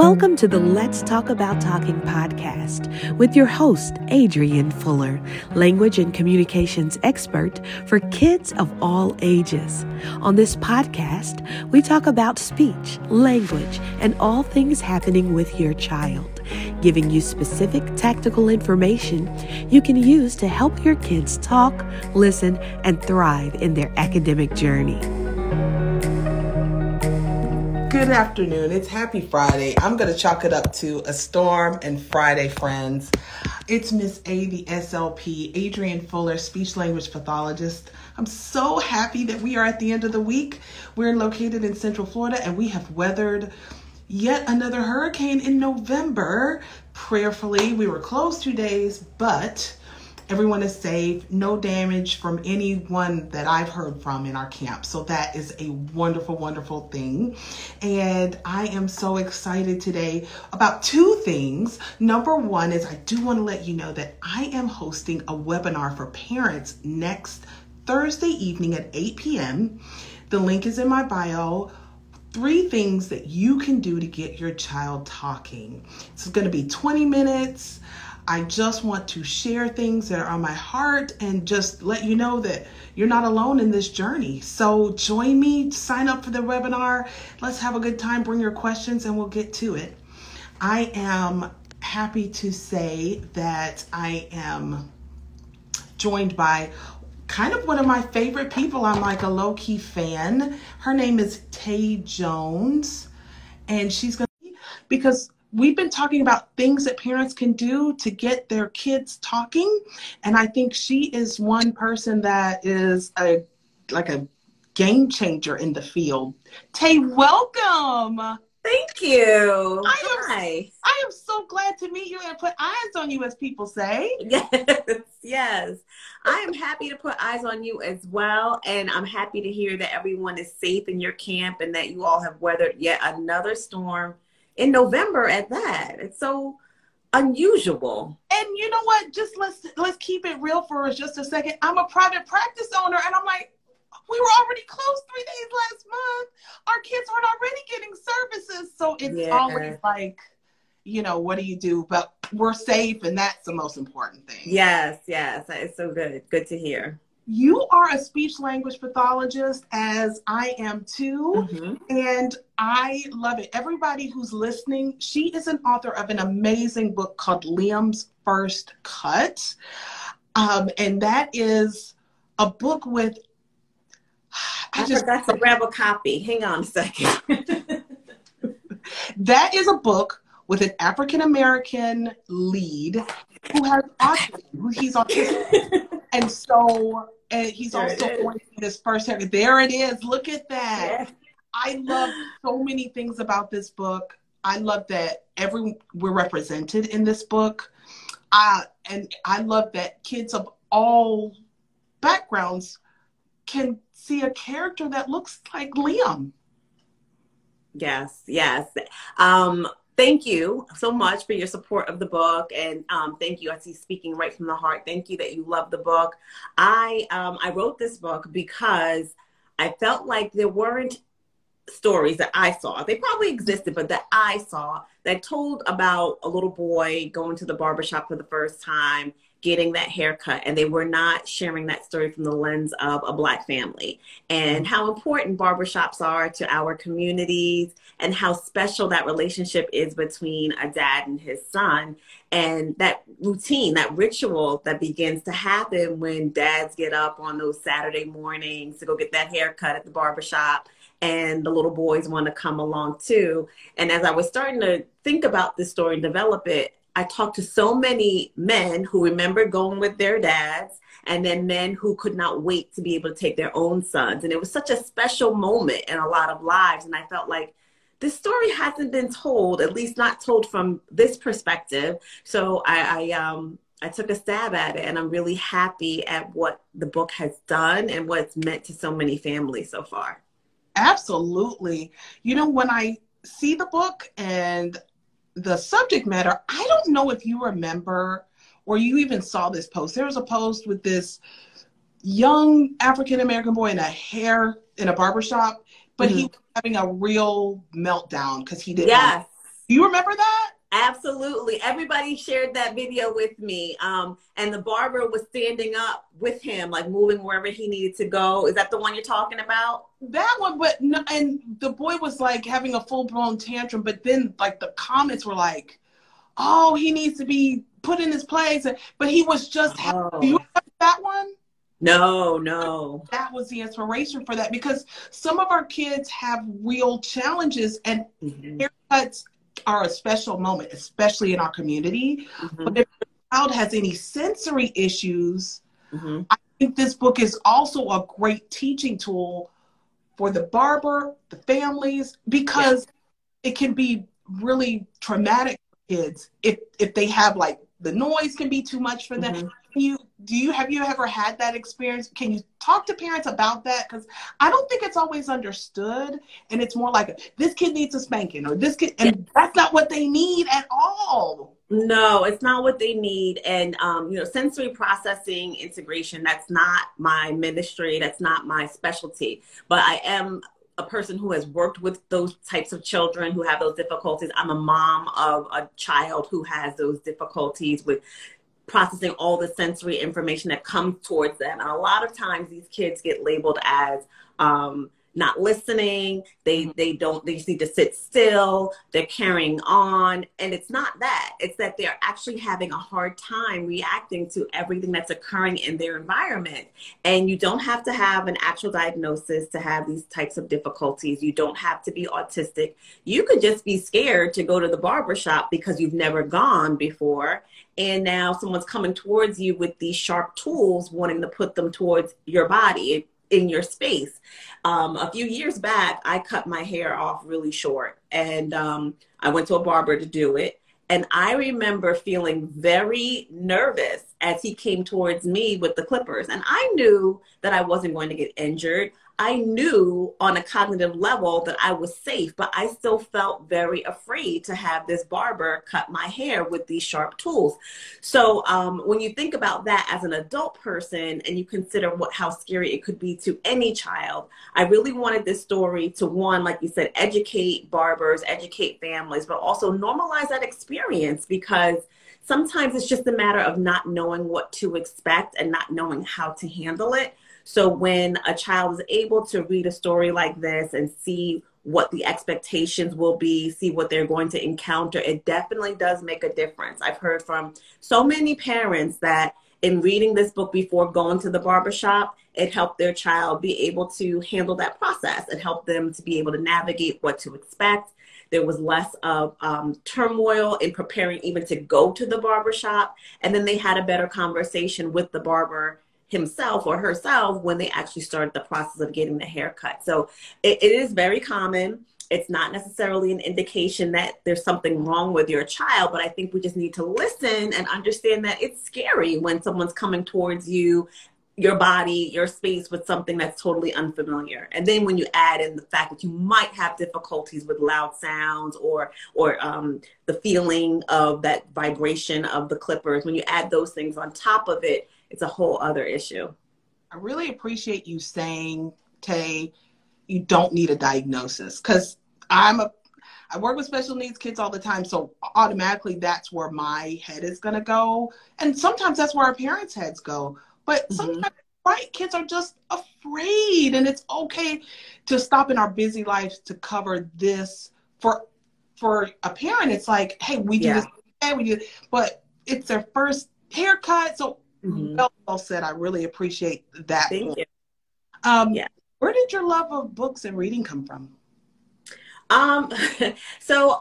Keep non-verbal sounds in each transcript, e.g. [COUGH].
Welcome to the Let's Talk About Talking podcast with your host, Adrian Fuller, language and communications expert for kids of all ages. On this podcast, we talk about speech, language, and all things happening with your child, giving you specific tactical information you can use to help your kids talk, listen, and thrive in their academic journey. Good afternoon. It's Happy Friday. I'm going to chalk it up to a storm and Friday, friends. It's Miss A, the SLP, Adrian Fuller, speech language pathologist. I'm so happy that we are at the end of the week. We're located in Central Florida and we have weathered yet another hurricane in November. Prayerfully, we were closed two days, but Everyone is safe, no damage from anyone that I've heard from in our camp. So that is a wonderful, wonderful thing. And I am so excited today about two things. Number one is I do want to let you know that I am hosting a webinar for parents next Thursday evening at 8 p.m. The link is in my bio three things that you can do to get your child talking. It's going to be 20 minutes. I just want to share things that are on my heart and just let you know that you're not alone in this journey. So join me, sign up for the webinar. Let's have a good time. Bring your questions and we'll get to it. I am happy to say that I am joined by kind of one of my favorite people. I'm like a low key fan. Her name is Taye Jones, and she's going to because we've been talking about things that parents can do to get their kids talking. And i think she is one person that is a like a game changer in the field. Taye welcome. Thank you. I am, Hi. I am so glad to meet you and put eyes on you as people say. Yes yes. I am happy to put eyes on you as well and i'm happy to hear that everyone is safe in your camp and that you all have weathered yet another storm in November at that. It's so unusual. And you know what? Just let's let's keep it real for us just a second. I'm a private practice owner and I'm like, we were already closed three days last month. Our kids aren't already getting services. So it's yeah. always like, you know, what do you do? But we're safe and that's the most important thing. Yes, yes. It's so good. Good to hear you are a speech language pathologist as I am too. Mm-hmm. And I love it. Everybody who's listening, she is an author of an amazing book called Liam's First Cut. Um, and that is a book with. [SIGHS] I, I just forgot to grab a copy. Hang on a second. [LAUGHS] that is a book with an African American lead who has autism. Who He's autistic. [LAUGHS] and so and he's there also going to his first haircut. There it is. Look at that. Yeah. I love so many things about this book. I love that every we're represented in this book. Uh, and I love that kids of all backgrounds can see a character that looks like Liam. Yes, yes. Um, thank you so much for your support of the book. And um, thank you. I see speaking right from the heart. Thank you that you love the book. I um, i wrote this book because i felt like there weren't stories that i saw. They probably existed but that i saw that told about a little boy going to the barbershop for the first time getting that haircut and they were not sharing that story from the lens of a black family. And how important barbershops are to our communities and how special that relationship is between a dad and his son. And that routine that ritual that begins to happen when dads get up on those saturday mornings to go get that haircut at the barbershop and the little boys want to come along too. And as i was starting to think about this story and develop it I talked to so many men who remember going with their dads and then men who could not wait to be able to take their own sons. And it was such a special moment in a lot of lives. And I felt like this story hasn't been told, at least not told from this perspective. So I, I um I took a stab at it and I'm really happy at what the book has done and what it's meant to so many families so far. Absolutely. You know, when I see the book and the subject matter, I don't know if you remember or you even saw this post. There was a post with this young African American boy in a hair in a barbershop, but mm-hmm. he was having a real meltdown because he didn't. Yes. you remember that? Absolutely. Everybody shared that video with me. Um, and the barber was standing up with him, like moving wherever he needed to go. Is that the one you're talking about? That one, but no, and the boy was like having a full blown tantrum, but then like the comments were like, oh, he needs to be put in his place. But he was just oh. happy. You that one? No, no. That was the inspiration for that because some of our kids have real challenges and mm-hmm. haircuts are a special moment, especially in our community. Mm-hmm. But if the child has any sensory issues, mm-hmm. I think this book is also a great teaching tool for the barber, the families, because yeah. it can be really traumatic for kids if if they have like the noise can be too much for them. Mm-hmm. You do you have you ever had that experience? Can you talk to parents about that? Because I don't think it's always understood, and it's more like this kid needs a spanking, or this kid, and that's not what they need at all. No, it's not what they need. And, um, you know, sensory processing integration, that's not my ministry. That's not my specialty. But I am a person who has worked with those types of children who have those difficulties. I'm a mom of a child who has those difficulties with processing all the sensory information that comes towards them. And a lot of times these kids get labeled as um, not listening. They mm-hmm. they don't they just need to sit still. They're carrying on. And it's not that. It's that they're actually having a hard time reacting to everything that's occurring in their environment. And you don't have to have an actual diagnosis to have these types of difficulties. You don't have to be autistic. You could just be scared to go to the barber shop because you've never gone before. And now someone's coming towards you with these sharp tools wanting to put them towards your body in your space. Um, a few years back, I cut my hair off really short and um, I went to a barber to do it. And I remember feeling very nervous as he came towards me with the clippers. And I knew that I wasn't going to get injured. I knew on a cognitive level that I was safe, but I still felt very afraid to have this barber cut my hair with these sharp tools. So um, when you think about that as an adult person and you consider what how scary it could be to any child, I really wanted this story to one, like you said, educate barbers, educate families, but also normalize that experience because sometimes it's just a matter of not knowing what to expect and not knowing how to handle it. So when a child is able to read a story like this and see what the expectations will be, see what they're going to encounter, it definitely does make a difference. I've heard from so many parents that in reading this book before going to the barbershop, it helped their child be able to handle that process. It helped them to be able to navigate what to expect. There was less of um, turmoil in preparing even to go to the barbershop. And then they had a better conversation with the barber himself or herself when they actually started the process of getting the haircut. So it, it is very common. It's not necessarily an indication that there's something wrong with your child, but I think we just need to listen and understand that it's scary when someone's coming towards you your body, your space with something that's totally unfamiliar. And then when you add in the fact that you might have difficulties with loud sounds or or um, the feeling of that vibration of the clippers, when you add those things on top of it, it's a whole other issue. I really appreciate you saying, Taye, you don't need a diagnosis because I'm a I work with special needs kids all the time, so automatically that's where my head is gonna go, and sometimes that's where our parents' heads go. But mm-hmm. sometimes, right, kids are just afraid, and it's okay to stop in our busy lives to cover this. For for a parent, it's like, hey, we do yeah. this, we do, but it's their first haircut, so Mm-hmm. Well, well, said. I really appreciate that. Thank you. Um, yeah. Where did your love of books and reading come from? Um, [LAUGHS] so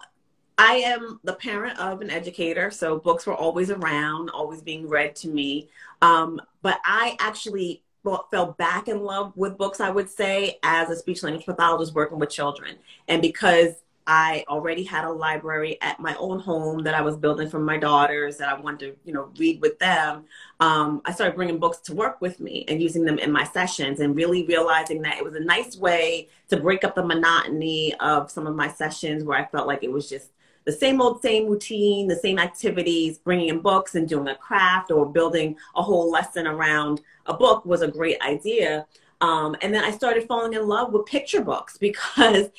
I am the parent of an educator, so books were always around, always being read to me. Um, but I actually fell back in love with books, I would say, as a speech language pathologist working with children. And because I already had a library at my own home that I was building for my daughters that I wanted to, you know, read with them. Um, I started bringing books to work with me and using them in my sessions and really realizing that it was a nice way to break up the monotony of some of my sessions where I felt like it was just the same old same routine, the same activities, bringing in books and doing a craft or building a whole lesson around a book was a great idea. Um, and then I started falling in love with picture books [LAUGHS] because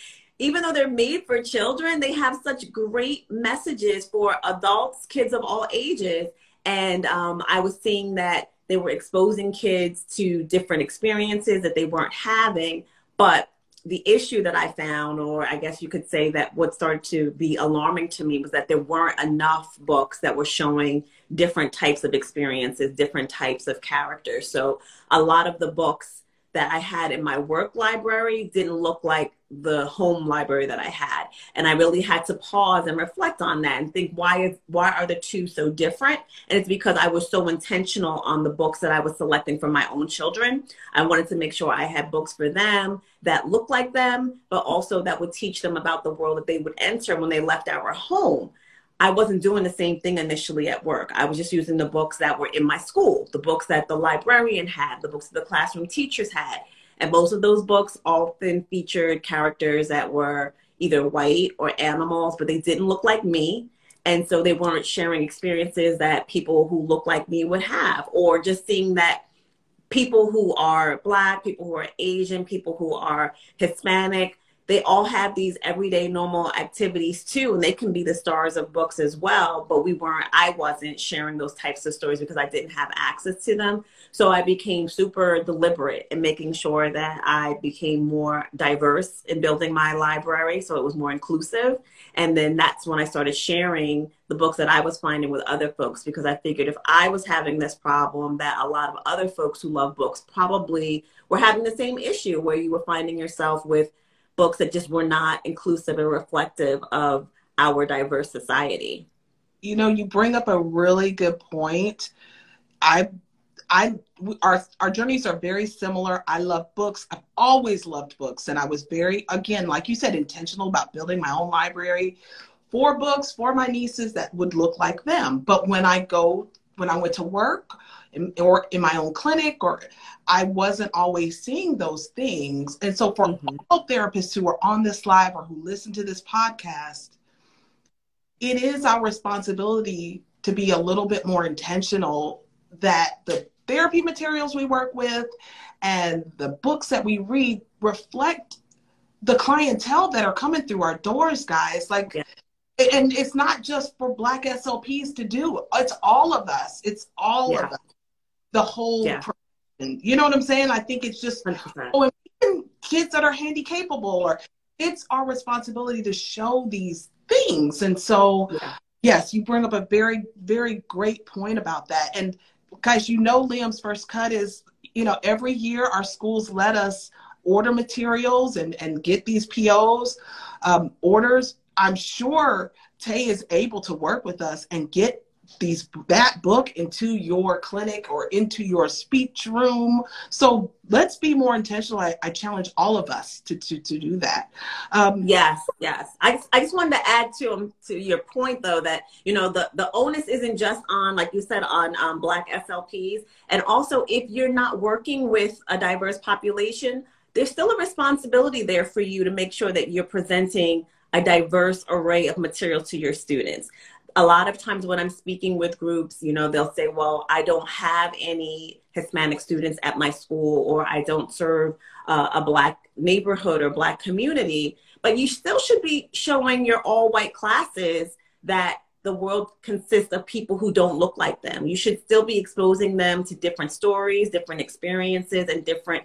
even though they're made for children, they have such great messages for adults, kids of all ages. And um, I was seeing that they were exposing kids to different experiences that they weren't having. But the issue that I found, or I guess you could say that what started to be alarming to me was that there weren't enough books that were showing different types of experiences, different types of characters. So a lot of the books that I had in my work library didn't look like the home library that I had. And I really had to pause and reflect on that and think why is why are the two so different? And it's because I was so intentional on the books that I was selecting for my own children. I wanted to make sure I had books for them that looked like them, but also that would teach them about the world that they would enter when they left our home. I wasn't doing the same thing initially at work. I was just using the books that were in my school, the books that the librarian had, the books that the classroom teachers had. And most of those books often featured characters that were either white or animals, but they didn't look like me. And so they weren't sharing experiences that people who look like me would have, or just seeing that people who are Black, people who are Asian, people who are Hispanic, they all have these everyday normal activities too and they can be the stars of books as well but we weren't i wasn't sharing those types of stories because i didn't have access to them. So i became super deliberate in making sure that i became more diverse in building my library so it was more inclusive. And then that's when i started sharing the books that i was finding with other folks because i figured if i was having this problem that a lot of other folks who love books probably were having the same issue where you were finding yourself with books that just were not inclusive and reflective of our diverse society. You know, you bring up a really good point. I I our our journeys are very similar. I love books. I've always loved books and I was very again, like you said intentional about building my own library for books for my nieces that would look like them. But when I go when I went to work in, or in my own clinic or I wasn't always seeing those things. And so for mm-hmm. all therapists who are on this live or who listen to this podcast, it is our responsibility to be a little bit more intentional that the therapy materials we work with and the books that we read reflect the clientele that are coming through our doors, guys. Like, yeah. and it's not just for Black SLPs to do. It's all of us. It's all yeah. of us the whole yeah. person. You know what I'm saying? I think it's just 100%. oh, and kids that are handy capable or it's our responsibility to show these things. And so yeah. yes, you bring up a very, very great point about that. And guys, you know Liam's first cut is, you know, every year our schools let us order materials and, and get these POs um, orders. I'm sure Taye is able to work with us and get these that book into your clinic or into your speech room. So let's be more intentional. I, I challenge all of us to to, to do that. Um, yes, yes. I, I just wanted to add to um, to your point though that you know the the onus isn't just on like you said on um, Black SLPs, and also if you're not working with a diverse population, there's still a responsibility there for you to make sure that you're presenting a diverse array of material to your students a lot of times when I'm speaking with groups, you know, they'll say, well, I don't have any Hispanic students at my school, or I don't serve uh, a Black neighborhood or Black community. But you still should be showing your all white classes that the world consists of people who don't look like them. You should still be exposing them to different stories, different experiences, and different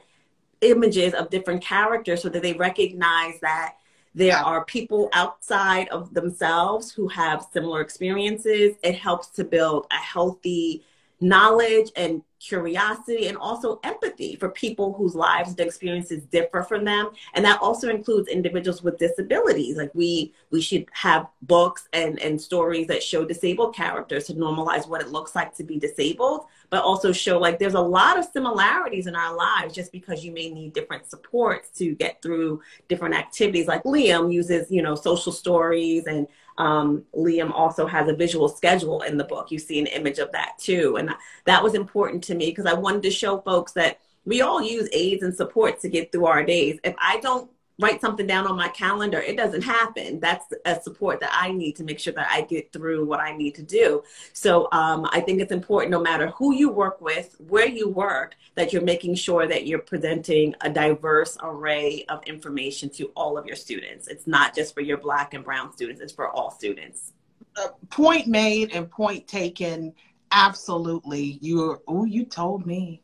images of different characters so that they recognize that there are people outside of themselves who have similar experiences. It helps to build a healthy knowledge and curiosity and also empathy for people whose lives and experiences differ from them. And that also includes individuals with disabilities. Like we we should have books and and stories that show disabled characters to normalize what it looks like to be disabled but also show like there's a lot of similarities in our lives just because you may need different supports to get through different activities. Like liam uses you know social stories and um, Liam also has a visual schedule in the book. You see an image of that too. And that was important to me because I wanted to show folks that we all use aids and support to get through our days. If I don't write something down on my calendar. It doesn't happen. That's a support that I need to make sure that I get through what I need to do. So um, I think it's important, no matter who you work with, where you work, that you're making sure that you're presenting a diverse array of information to all of your students. It's not just for your Black and Brown students, it's for all students. Uh, point made and point taken. Absolutely. You're, oh, you told me.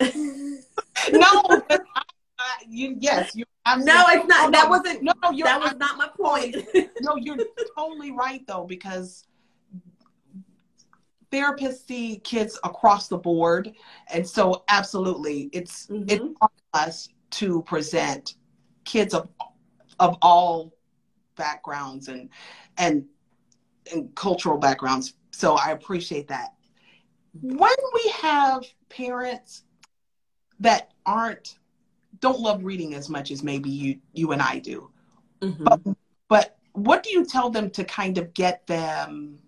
[LAUGHS] no, you, yes, you. No, it's not. that wasn't. No, no, that was not my point. [LAUGHS] no, you're totally right though, because therapists see kids across the board, and so absolutely, it's mm-hmm. it's us to present kids of of all backgrounds and and and cultural backgrounds. So I appreciate that. When we have parents that aren't don't love reading as much as maybe you you and I do. Mm-hmm. But, but what do you tell them to kind of get them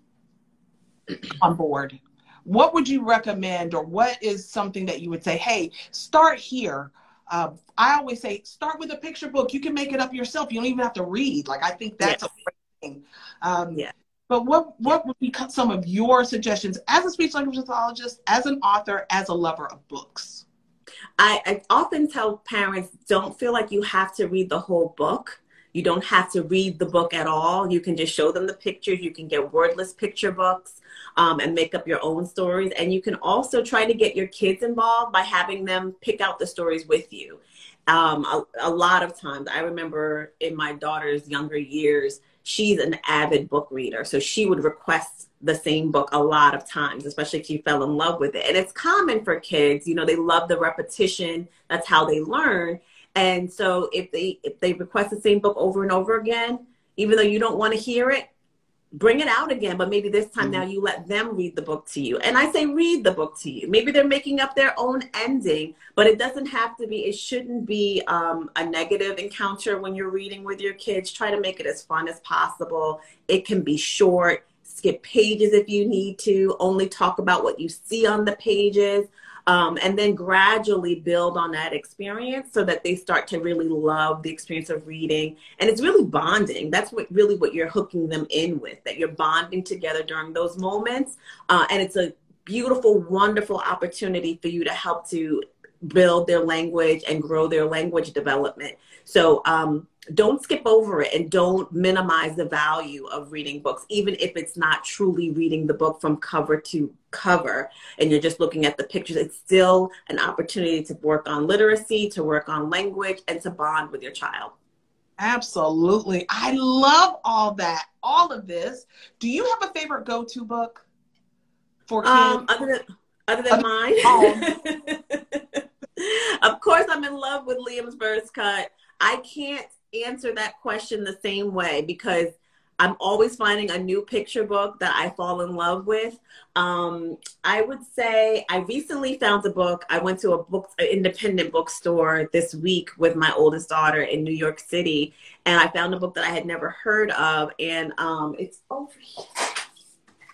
[CLEARS THROAT] on board? What would you recommend, or what is something that you would say, hey, start here? Uh, I always say, start with a picture book. You can make it up yourself. You don't even have to read. Like, I think that's yes. a great thing. Um, yeah. But what what would be some of your suggestions as a speech language pathologist, as an author, as a lover of books? I, I often tell parents don't feel like you have to read the whole book. You don't have to read the book at all. You can just show them the pictures. You can get wordless picture books um, and make up your own stories. And you can also try to get your kids involved by having them pick out the stories with you. Um, a, a lot of times, I remember in my daughter's younger years, she's an avid book reader. So she would request the same book a lot of times, especially if she fell in love with it. And it's common for kids, you know, they love the repetition. That's how they learn. And so if they if they request the same book over and over again, even though you don't want to hear it, bring it out again but maybe this time mm-hmm. now you let them read the book to you. And i say read the book to you. Maybe they're making up their own ending but it doesn't have to be it shouldn't be um, a negative encounter when you're reading with your kids. Try to make it as fun as possible. It can be short. Skip pages if you need to. Only talk about what you see on the pages um, and then gradually build on that experience so that they start to really love the experience of reading. And it's really bonding. That's what really what you're hooking them in with that you're bonding together during those moments. Uh, and it's a beautiful wonderful opportunity for you to help to build their language and grow their language development. So um, don't skip over it and don't minimize the value of reading books, even if it's not truly reading the book from cover to cover and you're just looking at the pictures. It's still an opportunity to work on literacy, to work on language, and to bond with your child. Absolutely. I love all that, all of this. Do you have a favorite go to book for kids? Um, other than, other than mine? [LAUGHS] Oh. of course, I'm in love with Liam's First Cut. I can't answer that question the same way because I'm always finding a new picture book that I fall in love with. Um, I would say I recently found a book. I went to a book, an independent bookstore this week with my oldest daughter in New York City, and I found a book that I had never heard of, and um, it's over here.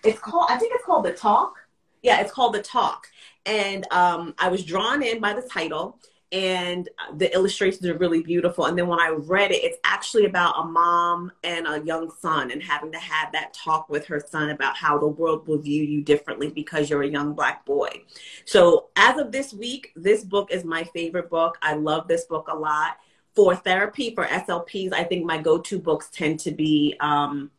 It's called, I think it's called The Talk. Yeah, it's called The Talk, and um, I was drawn in by the title and the illustrations are really beautiful. And then when I read it, it's actually about a mom and a young son and having to have that talk with her son about how the world will view you differently because you're a young black boy. So as of this week, this book is my favorite book. I love this book a lot. For therapy, for SLPs, I think my go-to books tend to be um,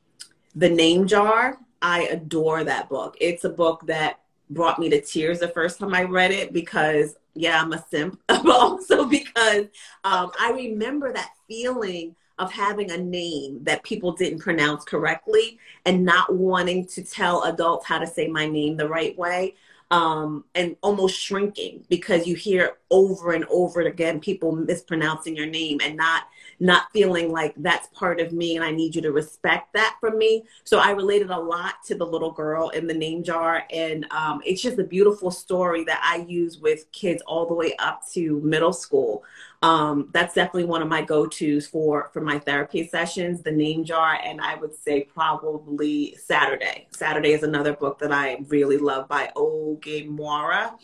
The Name Jar. I adore that book. It's a book that brought me to tears the first time I read it because yeah, I'm a simp, [LAUGHS] but also because um, I remember that feeling of having a name that people didn't pronounce correctly and not wanting to tell adults how to say my name the right way um, and almost shrinking because you hear over and over again people mispronouncing your name and not not feeling like that's part of me and I need you to respect that from me. So I related a lot to the little girl in the name jar. And um, it's just a beautiful story that I use with kids all the way up to middle school. Um, that's definitely one of my go-tos for for my therapy sessions the name jar and i would say probably saturday saturday is another book that i really love by Oge Mora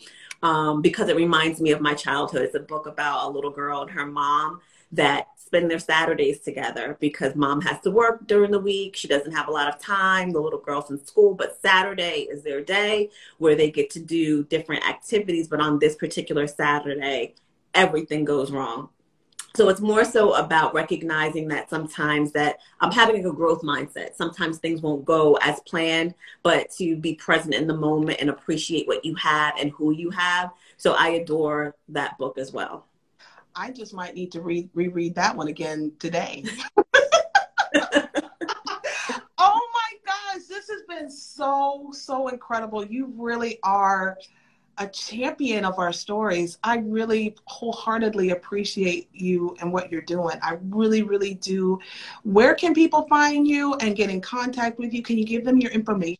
um, because it reminds me of my childhood it's a book about a little girl and her mom that spend their Saturdays together because mom has to work during the week. She doesn't have a lot of time. The little girl's in school, but Saturday is their day where they get to do different activities. But on this particular Saturday, everything goes wrong. So it's more so about recognizing that sometimes that I'm having a growth mindset. Sometimes things won't go as planned, but to be present in the moment and appreciate what you have and who you have. So I adore that book as well. I just might need to read reread that one again today. [LAUGHS] oh my gosh, this has been so so incredible. You really are a champion of our stories. I really wholeheartedly appreciate you and what you're doing. I really, really do. Where can people find you and get in contact with you? Can you give them your information?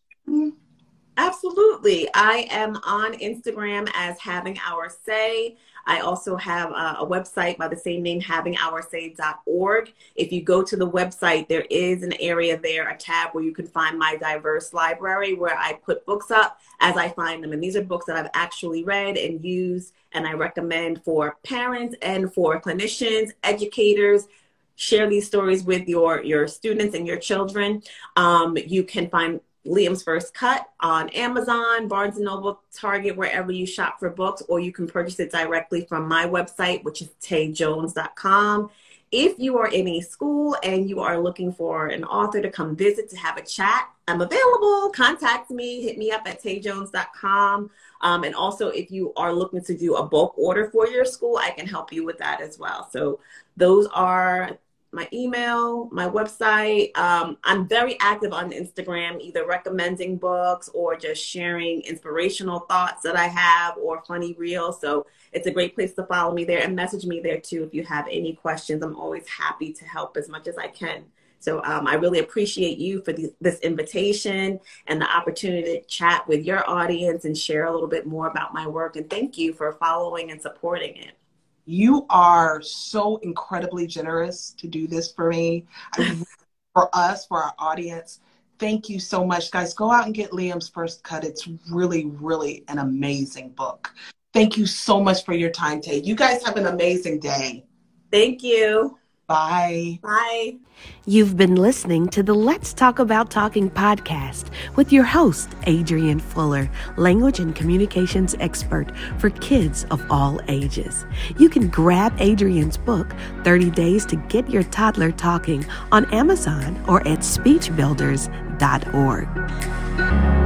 Absolutely. I am on Instagram as having our say. I also have a, a, website by the same name, havingourSay.org. If you go to the website, there is an area there, a tab where you can find my diverse library where I put books up as I find them. And these are books that I've actually read and used, and I recommend for parents and for clinicians, educators, share these stories with your your students and your children. Um, you can find Liam's First Cut on Amazon, Barnes and Noble, Target, wherever you shop for books, or you can purchase it directly from my website, which is tayejones.com. If you are in a school and you are looking for an author to come visit to have a chat, I'm available. Contact me, hit me up at tayejones.com. Um, and also, if you are looking to do a bulk order for your school, I can help you with that as well. So, those are my email, my website. Um, I'm very active on Instagram, either recommending books or just sharing inspirational thoughts that I have or funny reels. So it's a great place to follow me there and message me there too if you have any questions. I'm always happy to help as much as I can. So um, I really appreciate you for the, this invitation and the opportunity to chat with your audience and share a little bit more about my work. And thank you for following and supporting it. You are so incredibly generous to do this for me, for us, for our audience. Thank you so much, guys. Go out and get Liam's first cut. It's really, really an amazing book. Thank you so much for your time, Taye. You guys have an amazing day. Thank you. Bye. Bye. You've been listening to the Let's Talk About Talking podcast with your host, Adrian Fuller, language and communications expert for kids of all ages. You can grab Adrian's book, 30 Days to Get Your Toddler Talking, on Amazon or at speechbuilders.org.